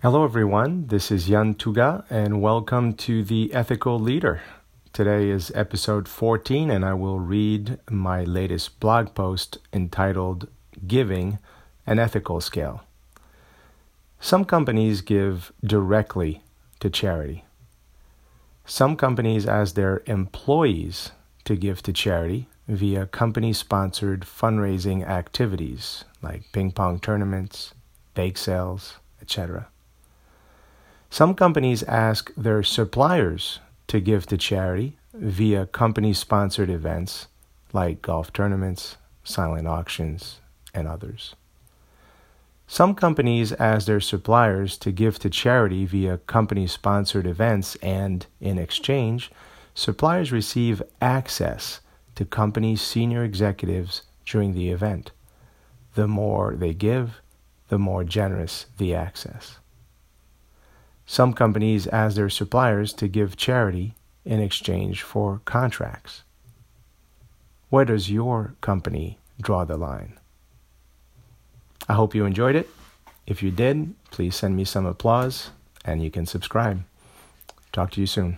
Hello, everyone. This is Jan Tuga, and welcome to The Ethical Leader. Today is episode 14, and I will read my latest blog post entitled Giving an Ethical Scale. Some companies give directly to charity. Some companies ask their employees to give to charity via company sponsored fundraising activities like ping pong tournaments, bake sales, etc. Some companies ask their suppliers to give to charity via company sponsored events like golf tournaments, silent auctions, and others. Some companies ask their suppliers to give to charity via company sponsored events, and in exchange, suppliers receive access to company senior executives during the event. The more they give, the more generous the access. Some companies ask their suppliers to give charity in exchange for contracts. Where does your company draw the line? I hope you enjoyed it. If you did, please send me some applause and you can subscribe. Talk to you soon.